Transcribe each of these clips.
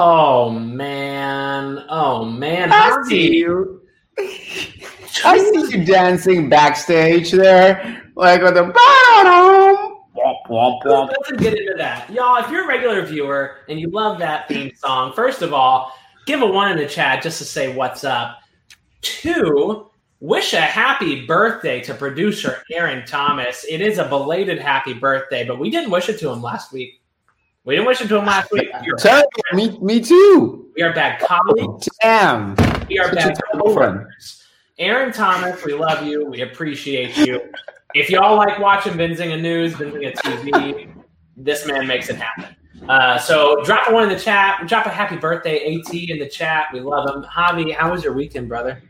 Oh man! Oh man! I see you. I see you dancing backstage there, like with the. Let's get into that, y'all. If you're a regular viewer and you love that theme song, first of all, give a one in the chat just to say what's up. Two, wish a happy birthday to producer Aaron Thomas. It is a belated happy birthday, but we didn't wish it to him last week. We didn't wish it to him last week. Tell me, me too. We are bad colleagues. Damn. We are bad coworkers. Aaron Thomas, we love you. We appreciate you. If y'all like watching Benzinga News, Benzinga TV, this man makes it happen. Uh, so drop a one in the chat. Drop a happy birthday AT in the chat. We love him. Javi, how was your weekend, brother?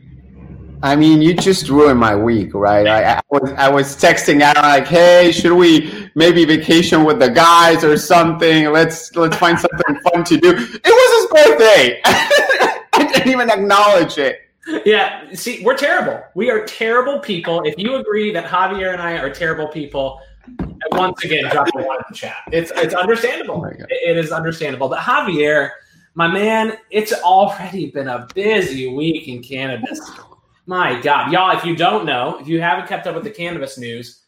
I mean, you just ruined my week, right? I, I, was I was texting out like, "Hey, should we maybe vacation with the guys or something? Let's let's find something fun to do." It was his birthday. I didn't even acknowledge it. Yeah, see, we're terrible. We are terrible people. If you agree that Javier and I are terrible people, once again, drop a one in the chat. It's it's understandable. Oh it is understandable. But Javier, my man, it's already been a busy week in cannabis. My God, y'all! If you don't know, if you haven't kept up with the cannabis news,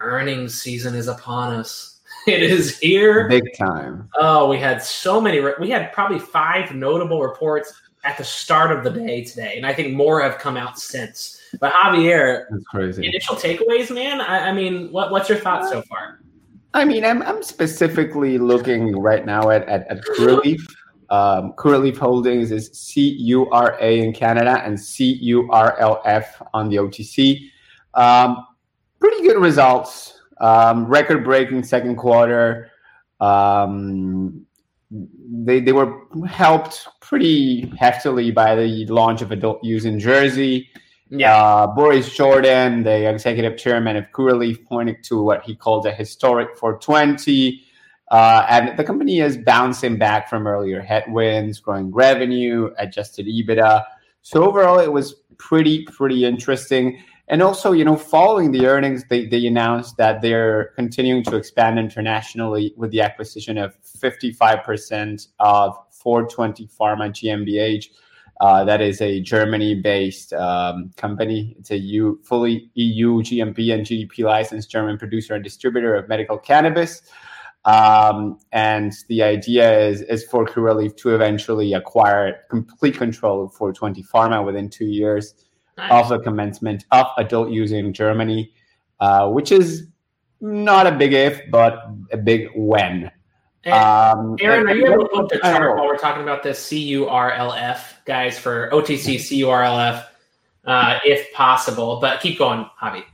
earnings season is upon us. It is here, big time. Oh, we had so many. We had probably five notable reports at the start of the day today, and I think more have come out since. But Javier, that's crazy. Initial takeaways, man. I, I mean, what, what's your thoughts so far? I mean, I'm, I'm specifically looking right now at at, at. Um, Curaleaf Holdings is C U R A in Canada and C U R L F on the OTC. Um, pretty good results. Um, record breaking second quarter. Um, they, they were helped pretty heftily by the launch of adult use in Jersey. Yeah. Uh, Boris Jordan, the executive chairman of Curaleaf, pointed to what he called a historic 420. Uh, and the company is bouncing back from earlier headwinds, growing revenue, adjusted EBITDA. So overall, it was pretty, pretty interesting. And also, you know, following the earnings, they, they announced that they're continuing to expand internationally with the acquisition of 55% of 420 Pharma GmbH. Uh, that is a Germany-based um, company. It's a EU, fully EU GMP and GDP licensed German producer and distributor of medical cannabis. Um, and the idea is, is for Curaleaf to eventually acquire complete control of 420 Pharma within two years nice. of the commencement of adult use in Germany, uh, which is not a big if, but a big when. Um, Aaron, are you able to put the chart while we're talking about this CURLF, guys, for OTC CURLF, uh, if possible? But keep going, Javi.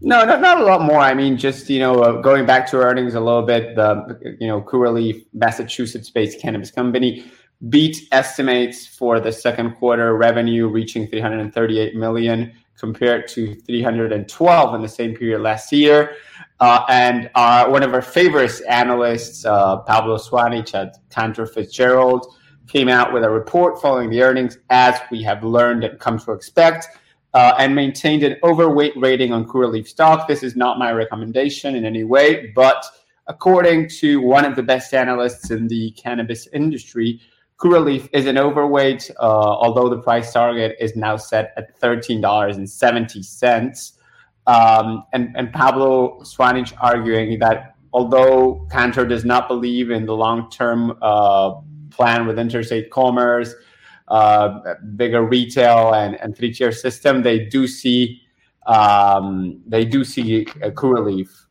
No, not, not a lot more. I mean, just you know, uh, going back to earnings a little bit. The you know, Curaleaf, Massachusetts-based cannabis company, beat estimates for the second quarter revenue, reaching 338 million compared to 312 in the same period last year. Uh, and our, one of our favorite analysts, uh, Pablo Zuanic at Cantor Fitzgerald, came out with a report following the earnings, as we have learned and come to expect uh, and maintained an overweight rating on Curaleaf stock. This is not my recommendation in any way, but according to one of the best analysts in the cannabis industry, Curaleaf is an overweight, uh, although the price target is now set at $13.70. Um, and, and Pablo Zuanic arguing that although Cantor does not believe in the long term uh, plan with interstate commerce, uh, bigger retail and, and three tier system, they do see um, they do see uh,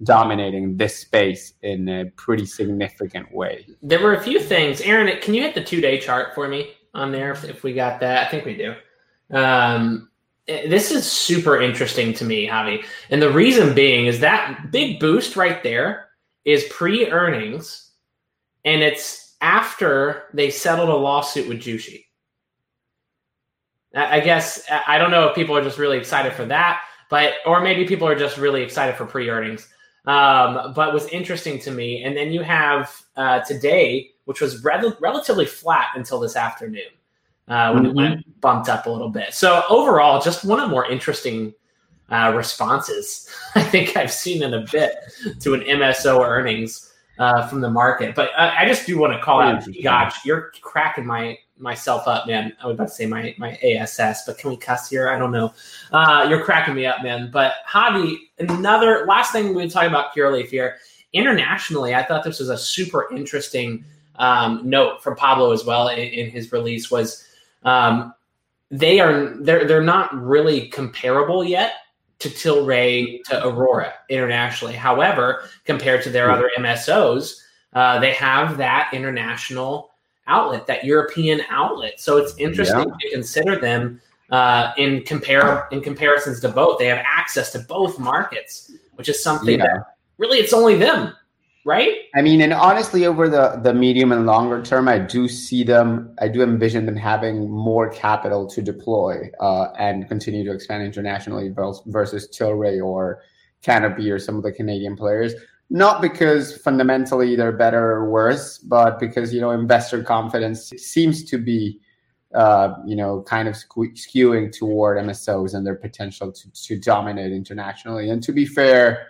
dominating this space in a pretty significant way. There were a few things. Aaron, can you hit the two day chart for me on there if, if we got that? I think we do. Um, this is super interesting to me, Javi. And the reason being is that big boost right there is pre earnings and it's after they settled a lawsuit with Jushi. I guess I don't know if people are just really excited for that, but or maybe people are just really excited for pre-earnings. Um, but was interesting to me. And then you have uh, today, which was re- relatively flat until this afternoon uh, when, mm-hmm. it bumped up a little bit. So overall, just one of the more interesting uh, responses I think I've seen in a bit to an MSO earnings. uh, from the market. But uh, I just do want to call out, gosh, you're cracking my myself up, man. I was about to say my my ASS, but can we cuss here? I don't know. Uh, you're cracking me up, man. But Javi, another last thing we talk about Curaleaf here. Internationally, I thought this was a super interesting um, note from Pablo as well in, in his release was um, they are they're they're not really comparable yet to Tilray to Aurora internationally. However, compared to their other MSOs, uh, they have that international outlet, that European outlet. So it's interesting yeah. to consider them uh, in compare in comparisons to both. They have access to both markets, which is something yeah. that really it's only them right? I mean, and honestly, over the the medium and longer term, I do see them. I do envision them having more capital to deploy uh, and continue to expand internationally versus Tilray or Canopy or some of the Canadian players. Not because fundamentally they're better or worse, but because you know investor confidence seems to be. Uh, you know, kind of skewing toward MSOs and their potential to, to dominate internationally. And to be fair,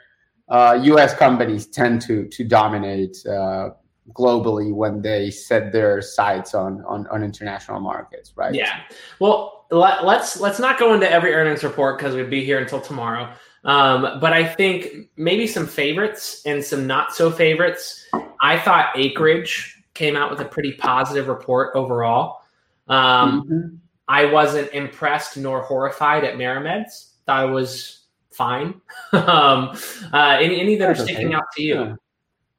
uh, U.S. companies tend to to dominate uh, globally when they set their sights on, on on international markets, right? Yeah. Well, let, let's, let's not go into every earnings report because we'd be here until tomorrow. Um, but I think maybe some favorites and some not so favorites. I thought Acreage came out with a pretty positive report overall. Um, mm-hmm. I wasn't impressed nor horrified at MariMed's. Thought it was fine. um, uh, any, any that are sticking okay. out to you? Yeah.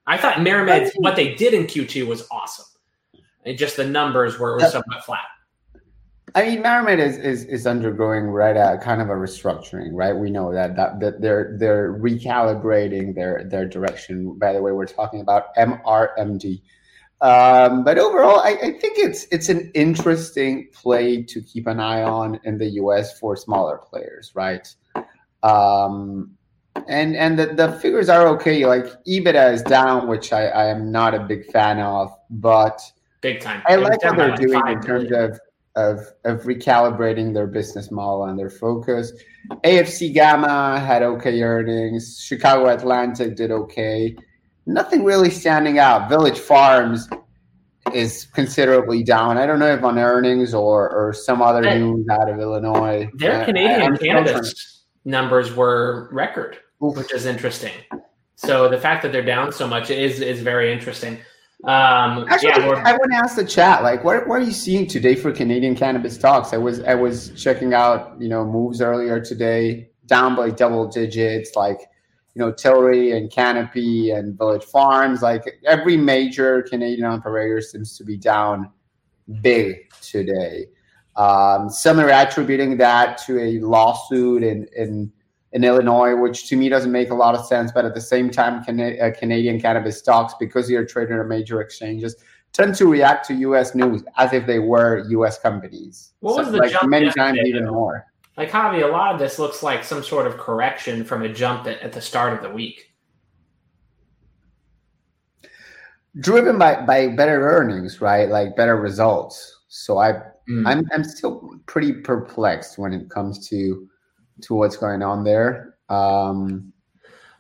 I thought MariMed, what they did in Q2 was awesome. And just the numbers were, were somewhat flat. I mean, MariMed is, is is undergoing right at kind of a restructuring, right? We know that that, that they're they're recalibrating their their direction. By the way, we're talking about MRMD. Um, but overall, I, I, think it's it's an interesting play to keep an eye on in the US for smaller players, right? Um, and and the, the figures are okay. Like EBITDA is down, which I, I am not a big fan of, but big time. I like what they're doing in terms of, of of recalibrating their business model and their focus. AFC Gamma had okay earnings. Chicago Atlantic did okay. Nothing really standing out. Village Farms is considerably down. I don't know if on earnings or or some other news out of Illinois. They're uh, Canadian cannabis numbers were record, which is interesting. So the fact that they're down so much is is very interesting. Um, Actually, yeah, I want to ask the chat, like, what, what are you seeing today for Canadian cannabis stocks? I was I was checking out, you know, moves earlier today, down by double digits, like, you know, Tilray and Canopy and Village Farms, like every major Canadian operator seems to be down big today. Um, some are attributing that to a lawsuit in, in, in Illinois, which to me doesn't make a lot of sense. But at the same time, Can- uh, Canadian cannabis stocks, because they are traded on major exchanges, tend to react to U.S. news as if they were U.S. companies. What so, was the like jump many times even more? Like Javi, a lot of this looks like some sort of correction from a jump at, at the start of the week. Driven by, by better earnings, right? Like better results. So I Mm. I'm I'm still pretty perplexed when it comes to to what's going on there. Um,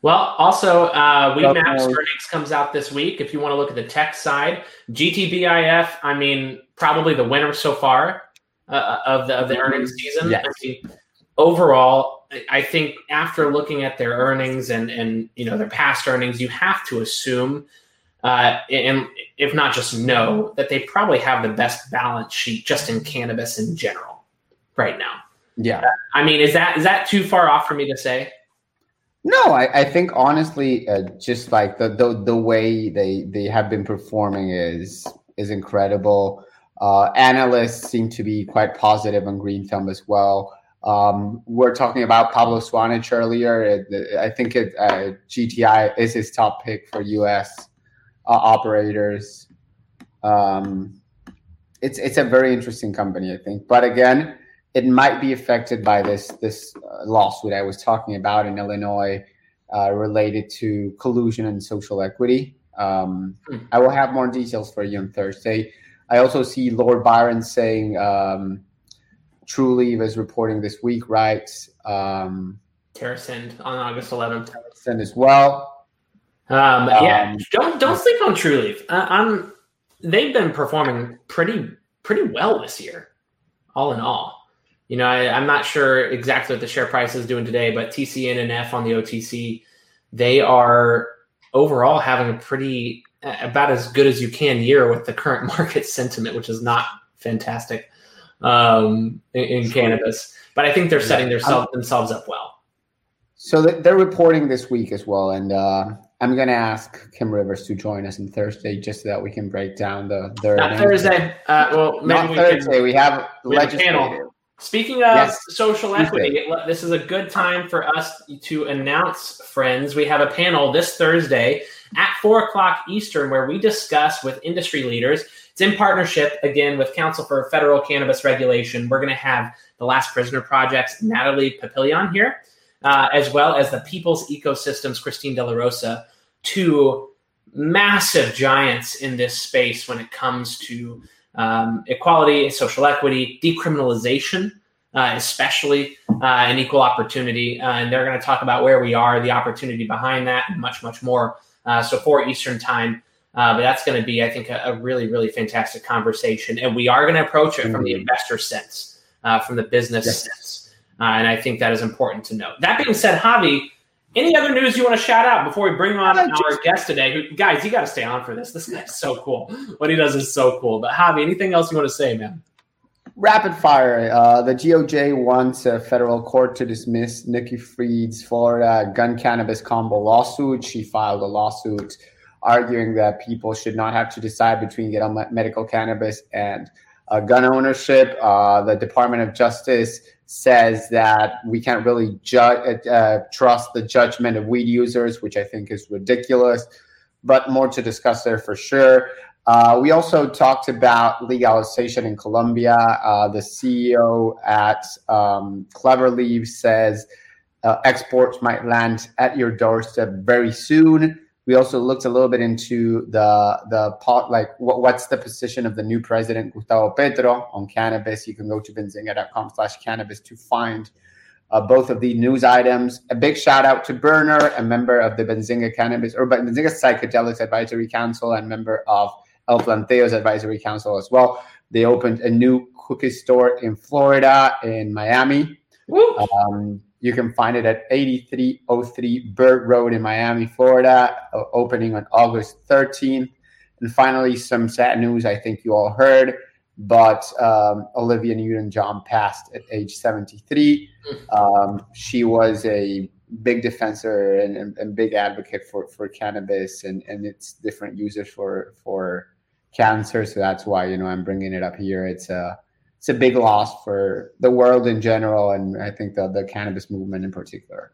well, also, uh, Weedmaps earnings comes out this week. If you want to look at the tech side, GTBIF, I mean, probably the winner so far uh, of the of the earnings season. Yes. I mean, overall, I think after looking at their earnings and and you know their past earnings, you have to assume uh, and if not just know that they probably have the best balance sheet just in cannabis in general right now. Yeah, I mean, is that is that too far off for me to say? No, I, I think honestly, uh, just like the, the the way they they have been performing is is incredible. Uh, analysts seem to be quite positive on Green Thumb as well. Um, we're talking about Pablo Zuanic earlier. I think it, uh, GTI is his top pick for US uh, operators. Um, it's it's a very interesting company, I think. But again, it might be affected by this this uh, lawsuit I was talking about in Illinois uh, related to collusion and social equity. Um, hmm. I will have more details for you on Thursday. I also see Lord Byron saying um, Trulieve is reporting this week, right? Um, TerrAscend on August 11th. TerrAscend as well. Um, yeah, um, don't don't sleep on Trulieve. Uh, I'm they've been performing pretty pretty well this year, all in all. You know, I, am not sure exactly what the share price is doing today, but TCN and F on the OTC, they are overall having a pretty about as good as you can year with the current market sentiment, which is not fantastic um, in, in cannabis. But I think they're setting their themselves up well. So they're reporting this week as well, and uh, I'm going to ask Kim Rivers to join us on Thursday just so that we can break down the. Not Thursday. Uh, well, Not we Thursday. Can, we have legislative. Speaking of yes, social equity, this is a good time for us to announce, friends. We have a panel this Thursday at four o'clock Eastern where we discuss with industry leaders. It's in partnership again with Council for Federal Cannabis Regulation. We're going to have the Last Prisoner Project's Natalie Papillion here, uh, as well as the People's Ecosystems Christine De La Rosa, two massive giants in this space when it comes to um, equality, social equity, decriminalization, uh, especially, uh, and equal opportunity. Uh, and they're going to talk about where we are, the opportunity behind that, and much, much more. Uh, so for Eastern time. Uh, but that's going to be, I think, a, a, really, really fantastic conversation. And we are going to approach it from the mm-hmm. investor sense, uh, from the business yes. sense. and I think that is important to note. That being said, Javi, any other news you want to shout out before we bring on our just, guest today? Who, guys, you got to stay on for this. This guy's so cool. What he does is so cool. But Javi, anything else you want to say, man? Rapid fire. Uh, the DOJ wants a federal court to dismiss Nikki Fried's Florida gun cannabis combo lawsuit. She filed a lawsuit arguing that people should not have to decide between getting medical cannabis and uh, gun ownership. Uh, the Department of Justice says that we can't really ju- uh, trust the judgment of weed users, which I think is ridiculous. But more to discuss there for sure. Uh, we also talked about legalization in Colombia. Uh, the CEO at um, Cleverleaf says uh, exports might land at your doorstep very soon. We also looked a little bit into the the pot, like what, what's the position of the new president Gustavo Petro on cannabis. You can go to benzinga.com/cannabis to find uh, both of the news items. A big shout out to Berner, a member of the Benzinga Cannabis or Benzinga Psychedelics Advisory Council and member of El Planteo's Advisory Council as well. They opened a new cookie store in Florida, in Miami. Um, you can find it at 8303 Bird Road in Miami, Florida, opening on August 13th. And finally, some sad news I think you all heard, but um, Olivia Newton John passed at age 73. Um, she was a big defender and, and, and, big advocate for, for cannabis and, and its different uses for, for cancer. So that's why, you know, I'm bringing it up here. It's a, it's a big loss for the world in general, and I think the the cannabis movement in particular.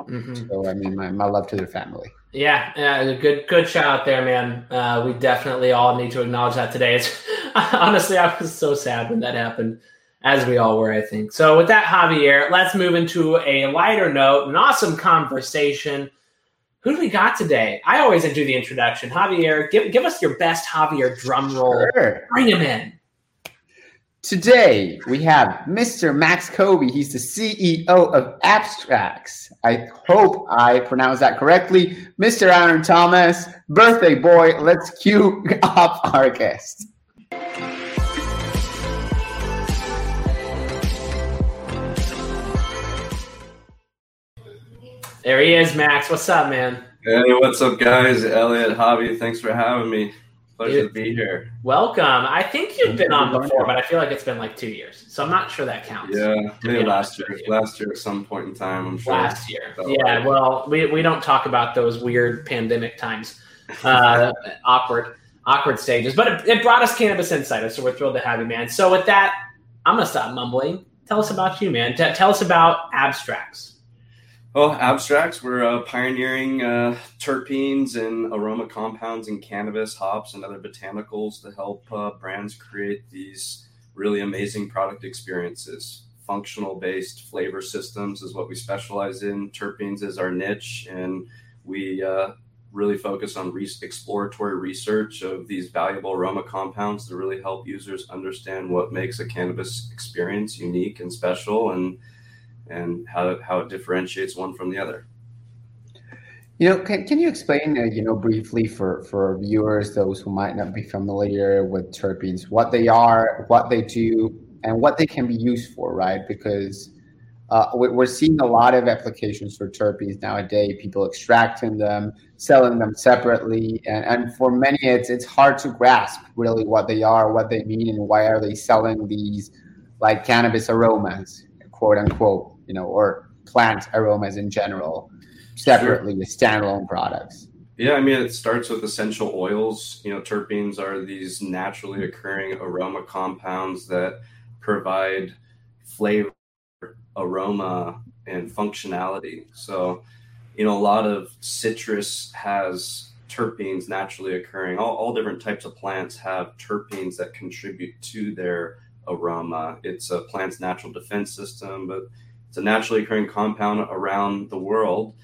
Mm-hmm. So I mean, my, my love to their family. Yeah, yeah, good good shout out there, man. Uh, we definitely all need to acknowledge that today. It's, honestly, I was so sad when that happened, as we all were, I think. So with that, Javier, let's move into a lighter note, an awesome conversation. Who do we got today? I always do the introduction. Javier, give give us your best Javier drum roll. Sure. Bring him in. Today we have Mr. Max Koby. He's the CEO of Abstrax. I hope I pronounced that correctly. Mr. Aaron Thomas, birthday boy. Let's cue up our guest. There he is, Max. What's up, man? Hey, what's up, guys? Elliot, Javi, thanks for having me. Pleasure to be here. Welcome. I think you've been on before, but I feel like it's been like two years, so I'm not sure that counts. Yeah, maybe last year. Last year at some point in time, I'm sure. Last year. Yeah. Well, we we don't talk about those weird pandemic times, uh, awkward awkward stages, but it, it brought us Cannabis Insider, so we're thrilled to have you, man. So with that, I'm gonna stop mumbling. Tell us about you, man. T- tell us about abstrax. Well, abstrax, we're uh, pioneering uh, terpenes and aroma compounds in cannabis, hops, and other botanicals to help uh, brands create these really amazing product experiences. Functional based flavor systems is what we specialize in. Terpenes is our niche, and we uh, really focus on re- exploratory research of these valuable aroma compounds to really help users understand what makes a cannabis experience unique and special and and how, how it differentiates one from the other. You know, can, can you explain, uh, you know, briefly for, for viewers, those who might not be familiar with terpenes, what they are, what they do, and what they can be used for, right? Because uh, we're seeing a lot of applications for terpenes nowadays. People extracting them, selling them separately, and, and for many, it's it's hard to grasp really what they are, what they mean, and why are they selling these like cannabis aromas, quote unquote, you know, or plant aromas in general separately sure. as standalone products? Yeah, I mean, it starts with essential oils. You know, terpenes are these naturally occurring aroma compounds that provide flavor, aroma, and functionality. So, you know, a lot of citrus has terpenes naturally occurring. All, all different types of plants have terpenes that contribute to their aroma. It's a plant's natural defense system, but it's a naturally occurring compound around the world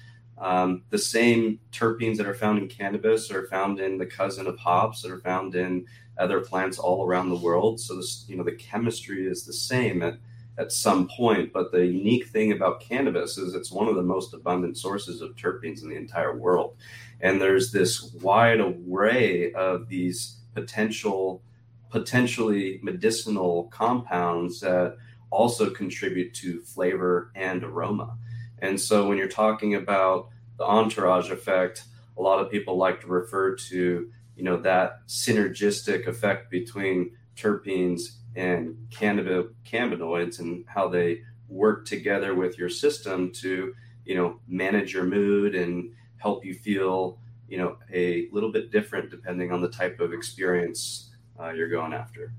um, the same terpenes that are found in cannabis are found in the cousin of hops that are found in other plants all around the world. So this, you know, the chemistry is the same at, at some point. But the unique thing about cannabis is it's one of the most abundant sources of terpenes in the entire world. And there's this wide array of these potential, potentially medicinal compounds that also contribute to flavor and aroma. And so when you're talking about the entourage effect, a lot of people like to refer to, you know, that synergistic effect between terpenes and cannabinoids and how they work together with your system to, you know, manage your mood and help you feel, you know, a little bit different depending on the type of experience uh, you're going after.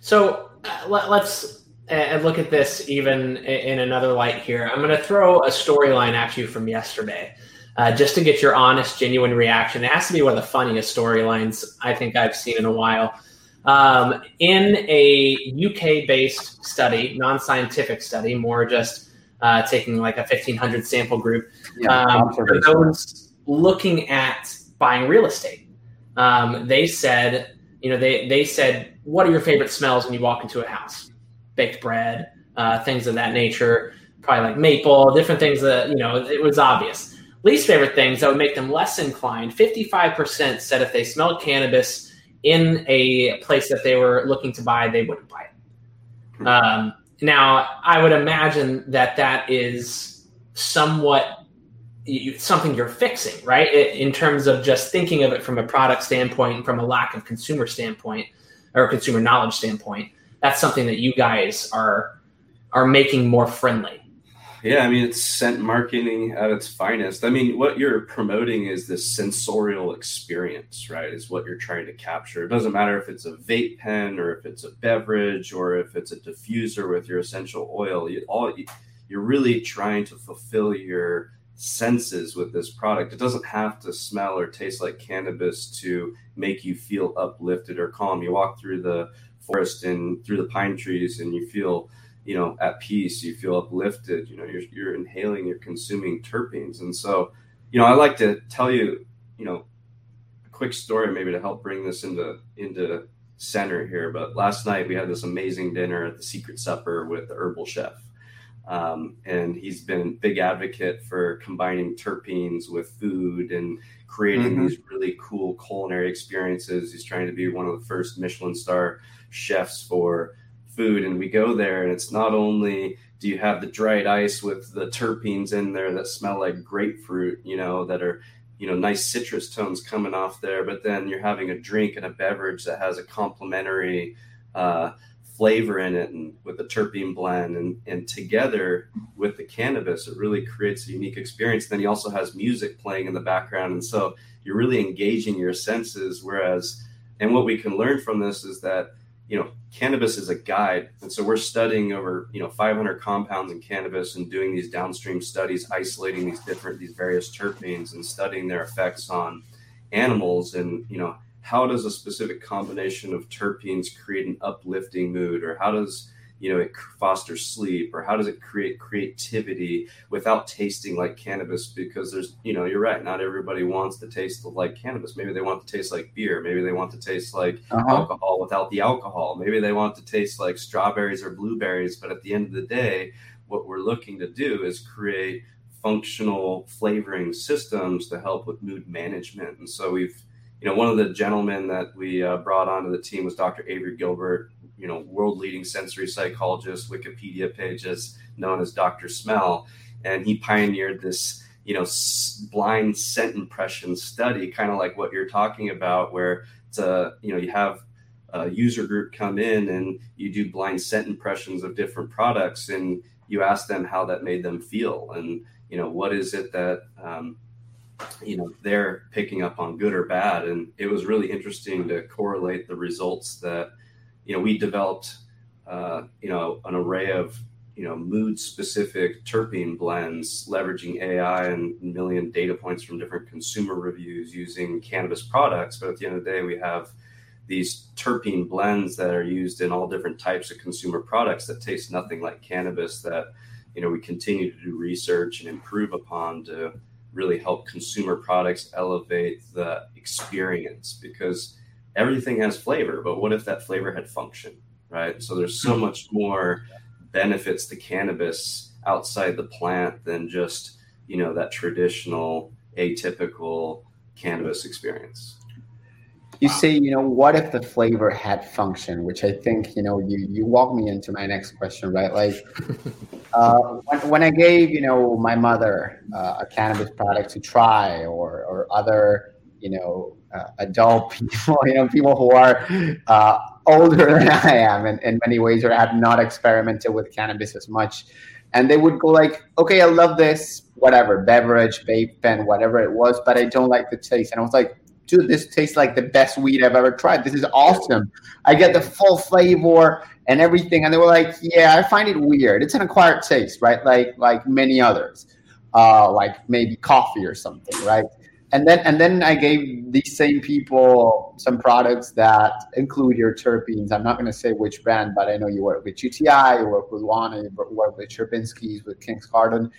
So uh, let, us and look at this even in another light here. I'm going to throw a storyline at you from yesterday, uh, just to get your honest, genuine reaction. It has to be one of the funniest storylines I think I've seen in a while. Um, in a UK-based study, non-scientific study, more just uh, taking like a 1500 sample group, yeah, um, for those looking at buying real estate, um, they said, you know, they they said, what are your favorite smells when you walk into a house? Baked bread, uh, things of that nature, probably like maple, different things that, you know, it was obvious. Least favorite things that would make them less inclined 55% said if they smelled cannabis in a place that they were looking to buy, they wouldn't buy it. Hmm. Um, now, I would imagine that that is somewhat something you're fixing, right? In terms of just thinking of it from a product standpoint, from a lack of consumer standpoint or consumer knowledge standpoint that's something that you guys are are making more friendly. Yeah, I mean it's scent marketing at its finest. I mean, what you're promoting is this sensorial experience, right? Is what you're trying to capture. It doesn't matter if it's a vape pen or if it's a beverage or if it's a diffuser with your essential oil. You, all you're really trying to fulfill your senses with this product. It doesn't have to smell or taste like cannabis to make you feel uplifted or calm. You walk through the forest and through the pine trees and you feel you know at peace you feel uplifted you know you're, you're inhaling you're consuming terpenes. And so you know i like to tell you you know a quick story maybe to help bring this into into center here but last night we had this amazing dinner at the secret supper with the herbal chef. Um, and he's been a big advocate for combining terpenes with food and creating mm-hmm. these really cool culinary experiences. He's trying to be one of the first michelin star chefs for food and we go there and it's not only do you have the dried ice with the terpenes in there that smell like grapefruit you know that are you know nice citrus tones coming off there but then you're having a drink and a beverage that has a complementary uh, flavor in it and with the terpene blend and, and together with the cannabis it really creates a unique experience. Then he also has music playing in the background and so you're really engaging your senses whereas and what we can learn from this is that you know, cannabis is a guide. And so we're studying over, you know, 500 compounds in cannabis and doing these downstream studies, isolating these different, these various terpenes and studying their effects on animals. And, you know, how does a specific combination of terpenes create an uplifting mood or how does, you know it fosters sleep or how does it create creativity without tasting like cannabis because there's you know you're right not everybody wants to taste like cannabis maybe they want to taste like beer maybe they want to taste like uh-huh. alcohol without the alcohol maybe they want to taste like strawberries or blueberries but at the end of the day what we're looking to do is create functional flavoring systems to help with mood management. And so we've, you know, one of the gentlemen that we uh, brought onto the team was Dr. Avery Gilbert, you know, world leading sensory psychologist, Wikipedia pages known as Dr. Smell. And he pioneered this, you know, blind scent impression study, kind of like what you're talking about, where it's a, you know, you have a user group come in and you do blind scent impressions of different products and you ask them how that made them feel and you know what is it that um, you know they're picking up on good or bad and it was really interesting to correlate the results that you know we developed uh, you know an array of you know mood specific terpene blends leveraging ai and million data points from different consumer reviews using cannabis products. But at the end of the day we have these terpene blends that are used in all different types of consumer products that taste nothing like cannabis that you know we continue to do research and improve upon to really help consumer products elevate the experience. Because everything has flavor but what if that flavor had function right so there's so much more benefits to cannabis outside the plant than just you know that traditional atypical cannabis experience you say, you know, what if the flavor had function? Which I think, you know, you you walk me into my next question, right? Like, uh, when, when I gave, you know, my mother uh, a cannabis product to try, or or other, you know, uh, adult people, you know, people who are uh, older than I am, in, in many ways, or have not experimented with cannabis as much, and they would go like, okay, I love this, whatever, beverage, vape pen, whatever it was, but I don't like the taste, and I was like dude, this tastes like the best weed I've ever tried. This is awesome. I get the full flavor and everything. And they were like, yeah, I find it weird. It's an acquired taste, right? Like like many others, uh, like maybe coffee or something, right? And then and then I gave these same people some products that include your terpenes. I'm not going to say which brand, but I know you work with GTI, you work with Wana, you work with Sherbinski's, with King's Garden.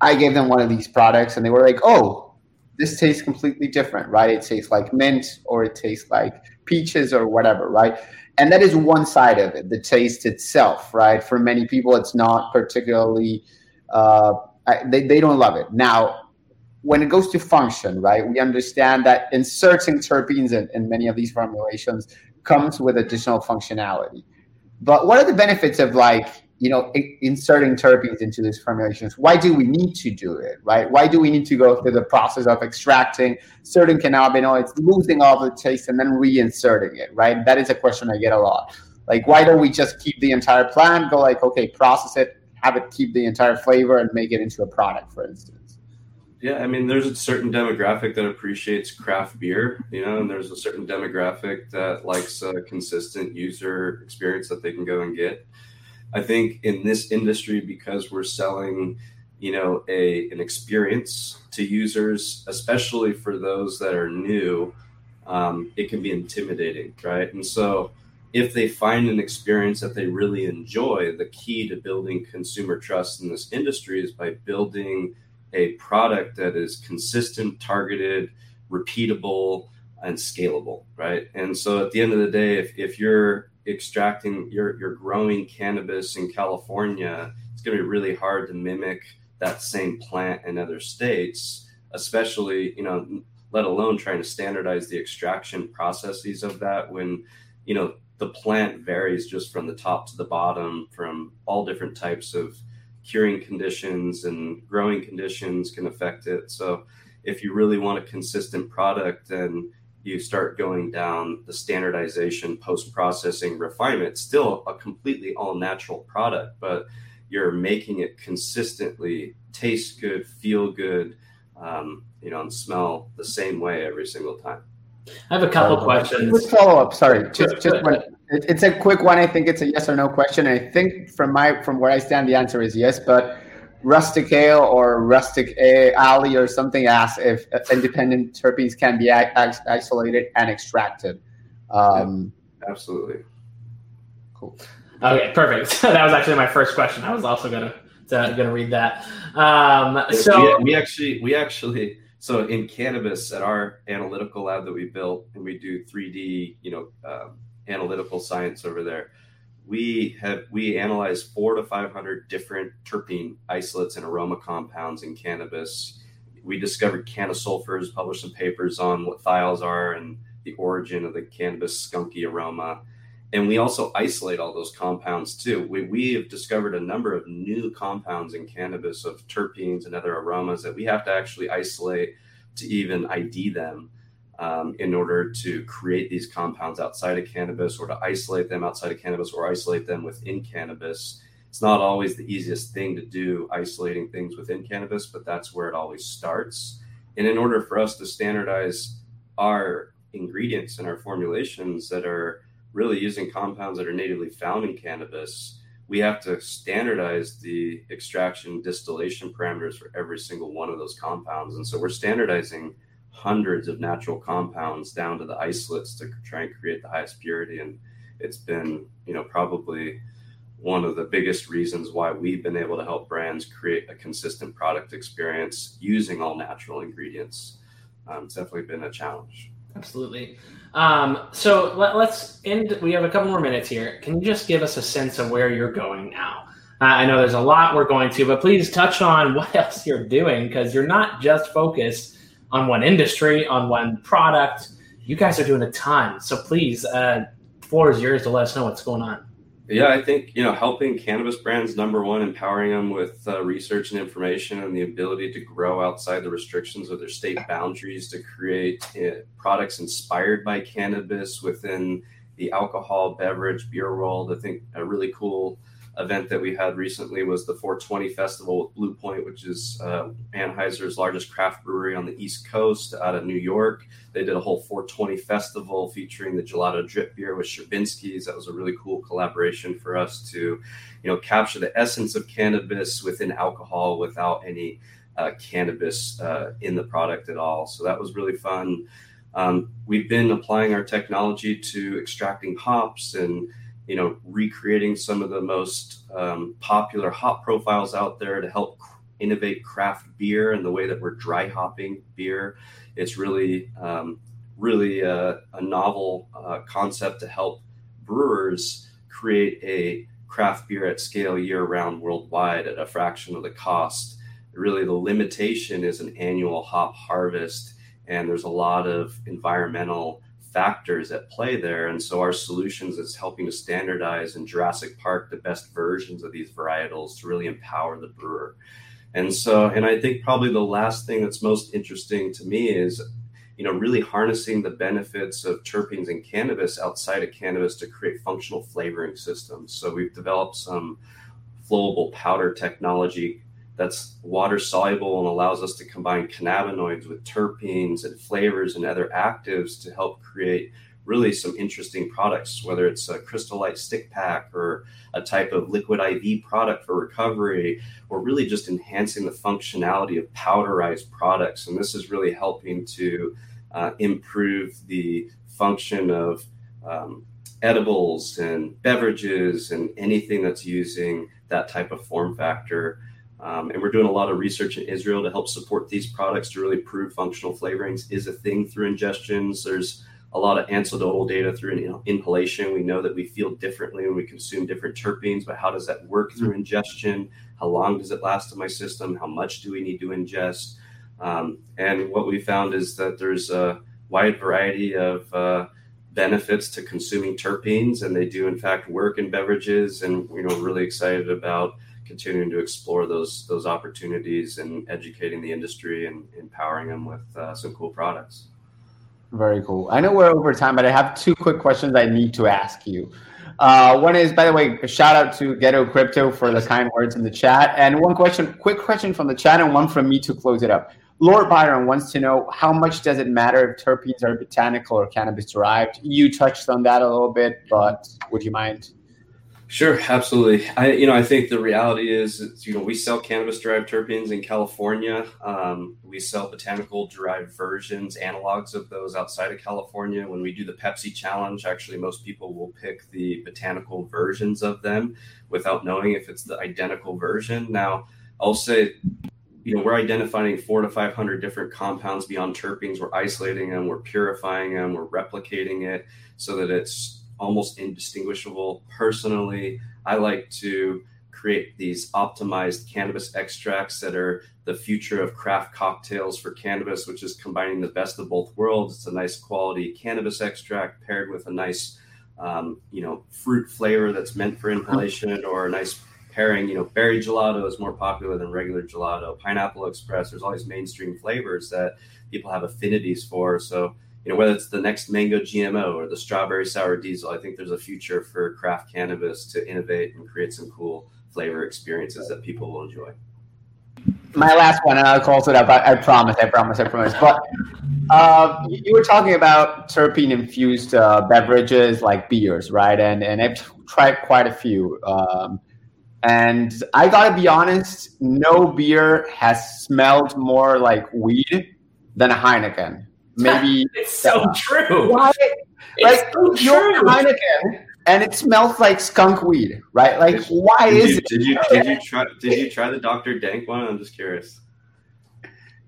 I gave them one of these products, and they were like, "Oh, this tastes completely different, right? It tastes like mint or it tastes like peaches or whatever, right? And that is one side of it, the taste itself, right? For many people, it's not particularly, uh, they, they don't love it. Now, when it goes to function, right, we understand that inserting terpenes in, in many of these formulations comes with additional functionality. But what are the benefits of like you know, inserting terpenes into these formulations. Why do we need to do it, right? Why do we need to go through the process of extracting certain cannabinoids, losing all the taste, and then reinserting it, right? That is a question I get a lot. Like, why don't we just keep the entire plant, go like, okay, process it, have it keep the entire flavor, and make it into a product, for instance? Yeah, I mean, there's a certain demographic that appreciates craft beer, you know, and there's a certain demographic that likes a consistent user experience that they can go and get I think in this industry, because we're selling, you know, a an experience to users, especially for those that are new, um, it can be intimidating, right? And so, if they find an experience that they really enjoy, the key to building consumer trust in this industry is by building a product that is consistent, targeted, repeatable, and scalable, right? And so, at the end of the day, if, if you're extracting you're you're growing cannabis in California, it's going to be really hard to mimic that same plant in other states, especially you know, let alone trying to standardize the extraction processes of that when you know the plant varies just from the top to the bottom from all different types of curing conditions and growing conditions can affect it. So if you really want a consistent product, then you start going down the standardization, post processing, refinement, still a completely all natural product, but you're making it consistently taste good, feel good, um, you know, and smell the same way every single time. I have a couple uh, questions. Quick follow up. Sorry, just just one. It's a quick one. I think it's a yes or no question. I think from my from where I stand, the answer is yes. But rustic ale or rustic alley or something asks if independent terpenes can be isolated and extracted. Um, absolutely. Cool. Okay, perfect. that was actually my first question. I was also gonna to, gonna read that. Um, so we, we actually we actually so in cannabis at our analytical lab that we built and we do 3D you know um, analytical science over there we have we analyzed four to five hundred different terpene isolates and aroma compounds in cannabis. We discovered canosulfurs, published some papers on what thiols are and the origin of the cannabis skunky aroma. And we also isolate all those compounds too. We, we have discovered a number of new compounds in cannabis of terpenes and other aromas that we have to actually isolate to even ID them um, in order to create these compounds outside of cannabis or to isolate them outside of cannabis or isolate them within cannabis. It's not always the easiest thing to do, isolating things within cannabis, but that's where it always starts. And in order for us to standardize our ingredients and our formulations that are really using compounds that are natively found in cannabis, we have to standardize the extraction distillation parameters for every single one of those compounds. And so we're standardizing hundreds of natural compounds down to the isolates to try and create the highest purity. And it's been, you know, probably one of the biggest reasons why we've been able to help brands create a consistent product experience using all natural ingredients. Um, it's definitely been a challenge. Absolutely. Um, so let, us end. We have a couple more minutes here. Can you just give us a sense of where you're going now? Uh, I know there's a lot we're going to, but please touch on what else you're doing because you're not just focused on one industry, on one product. You guys are doing a ton. So please, uh, floor is yours to let us know what's going on. Yeah, I think you know helping cannabis brands number one, empowering them with uh, research and information and the ability to grow outside the restrictions of their state boundaries to create uh, products inspired by cannabis within the alcohol, beverage, beer world. I think a really cool event that we had recently was the 420 Festival with Blue Point, which is uh, Anheuser's largest craft brewery on the East Coast out of New York. They did a whole 420 festival featuring the gelato drip beer with Sherbinski's. That was a really cool collaboration for us to, you know, capture the essence of cannabis within alcohol without any uh, cannabis uh, in the product at all. So that was really fun. Um, we've been applying our technology to extracting hops and you know, recreating some of the most um, popular hop profiles out there to help innovate craft beer and the way that we're dry hopping beer. It's really, um, really a, uh, a novel uh, concept to help brewers create a craft beer at scale year round worldwide at a fraction of the cost. Really, the limitation is an annual hop harvest, and there's a lot of environmental factors at play there. And so our solutions is helping to standardize in Jurassic Park the best versions of these varietals to really empower the brewer. And so, and I think probably the last thing that's most interesting to me is, you know, really harnessing the benefits of terpenes and cannabis outside of cannabis to create functional flavoring systems. So we've developed some flowable powder technology that's water soluble and allows us to combine cannabinoids with terpenes and flavors and other actives to help create really some interesting products, whether it's a crystal light stick pack or a type of liquid IV product for recovery, or really just enhancing the functionality of powderized products. And this is really helping to uh, improve the function of um, edibles and beverages and anything that's using that type of form factor. Um, and we're doing a lot of research in Israel to help support these products to really prove functional flavorings is a thing through ingestions. There's a lot of anecdotal data through inhalation. We know that we feel differently when we consume different terpenes, but how does that work through ingestion? How long does it last in my system? How much do we need to ingest? Um, and what we found is that there's a wide variety of uh, benefits to consuming terpenes, and they do in fact work in beverages. And you know, really excited about continuing to explore those those opportunities and educating the industry and empowering them with uh, some cool products. Very cool. I know we're over time, but I have two quick questions I need to ask you. Uh, one is, by the way, a shout out to Ghetto Crypto for the kind words in the chat. And one question, quick question from the chat, and one from me to close it up. Lord Byron wants to know how much does it matter if terpenes are botanical or cannabis derived? You touched on that a little bit, but would you mind Sure, absolutely. I, you know, I think the reality is, you know, we sell cannabis-derived terpenes in California. Um, we sell botanical-derived versions, analogs of those outside of California. When we do the Pepsi challenge, actually, most people will pick the botanical versions of them without knowing if it's the identical version. Now, I'll say, you know, we're identifying four to five hundred different compounds beyond terpenes. We're isolating them, we're purifying them, we're replicating it so that it's almost indistinguishable. Personally, I like to create these optimized cannabis extracts that are the future of craft cocktails for cannabis, which is combining the best of both worlds. It's a nice quality cannabis extract paired with a nice, um, you know, fruit flavor that's meant for inhalation, or a nice pairing. You know, berry gelato is more popular than regular gelato. Pineapple Express. There's all these mainstream flavors that people have affinities for. So you know, whether it's the next mango GMO or the strawberry sour diesel, I think there's a future for craft cannabis to innovate and create some cool flavor experiences that people will enjoy. My last one, and I'll close it up. I, I promise, I promise, I promise. But uh, you were talking about terpene infused uh, beverages like beers, right? And and I've tried quite a few. Um, and I gotta be honest, no beer has smelled more like weed than a Heineken. Maybe it's so true. Why? It's like so true. Heineken and it smells like skunk weed, right? Like, did, why did is you, it? Did you did you try did you try the Doctor Dank one? I'm just curious.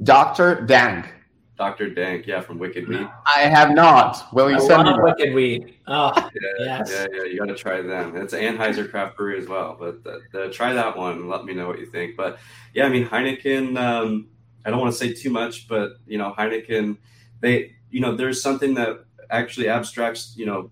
Doctor Dank. Doctor Dank, yeah, from Wicked Weed. I have not. Will you I send me Wicked Weed? Oh, yeah, yes. yeah, yeah. You got to try them. It's Anheuser Craft Brewery as well, but the, the, try that one and let me know what you think. But yeah, I mean Heineken. Um, I don't want to say too much, but you know Heineken. They, you know, there's something that actually Abstrax, you know,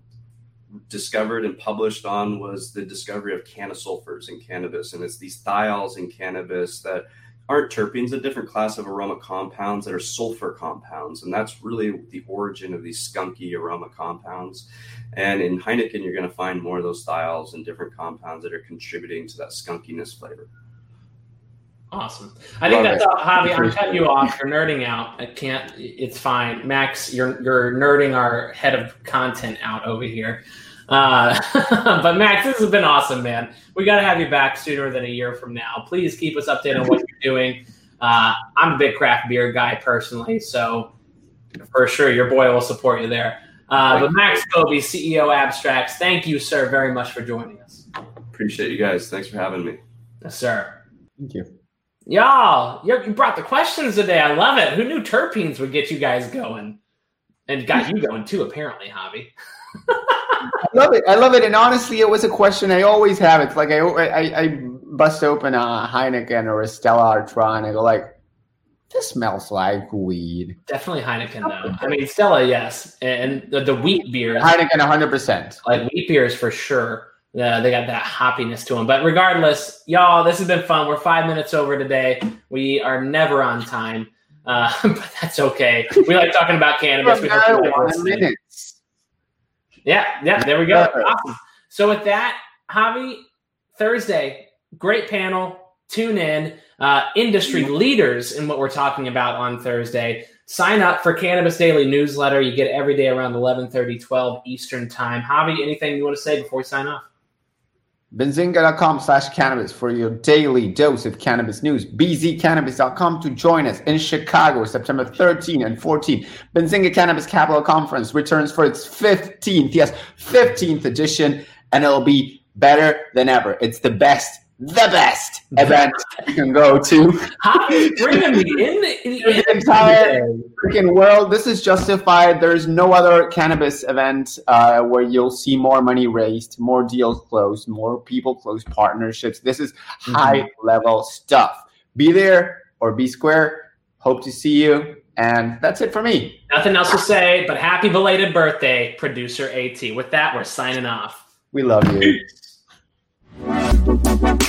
discovered and published on was the discovery of canosulfurs in cannabis. And it's these thiols in cannabis that aren't terpenes, a different class of aroma compounds that are sulfur compounds. And that's really the origin of these skunky aroma compounds. And in Heineken, you're going to find more of those thiols and different compounds that are contributing to that skunkiness flavor. Awesome. I think Love that's all, Javi. I'm cutting you off. You're nerding out. I can't. It's fine, Max. You're you're nerding our head of content out over here. Uh, but Max, this has been awesome, man. We got to have you back sooner than a year from now. Please keep us updated on what you're doing. Uh, I'm a big craft beer guy personally, so for sure your boy will support you there. Uh, but Max Koby, CEO Abstrax, thank you, sir, very much for joining us. Appreciate you guys. Thanks for having me. Yes, sir. Thank you. Y'all, you brought the questions today. I love it. Who knew terpenes would get you guys going? And got you going too, apparently, Javi. I love it. I love it. And honestly, it was a question I always have. It's like I, I, I bust open a Heineken or a Stella Artois and I go like, this smells like weed. Definitely Heineken though. I mean, Stella, yes, and the, the wheat beer. Heineken, hundred percent. Like wheat beers for sure. Uh, they got that hoppiness to them. But regardless, y'all, this has been fun. We're five minutes over today. We are never on time, uh, but that's okay. We like talking about cannabis. We hope minutes. Yeah, yeah, there we go. Awesome. So with that, Javi, Thursday, great panel. Tune in. Uh, industry leaders in what we're talking about on Thursday. Sign up for Cannabis Daily newsletter. You get every day around 11:30, 12 Eastern time. Javi, anything you want to say before we sign off? Benzinga.com slash cannabis for your daily dose of cannabis news. BZCannabis.com to join us in Chicago, September 13 and 14. Benzinga Cannabis Capital Conference returns for its 15th, yes, 15th edition, and it'll be better than ever. It's the best the best event you can go to. How bringing me in the, in the entire freaking world? This is justified. There's no other cannabis event uh, where you'll see more money raised, more deals closed, more people close partnerships. This is mm-hmm. high level stuff. Be there or be square. Hope to see you. And that's it for me. Nothing else to say, but happy belated birthday, producer AT. With that, we're signing off. We love you. Thank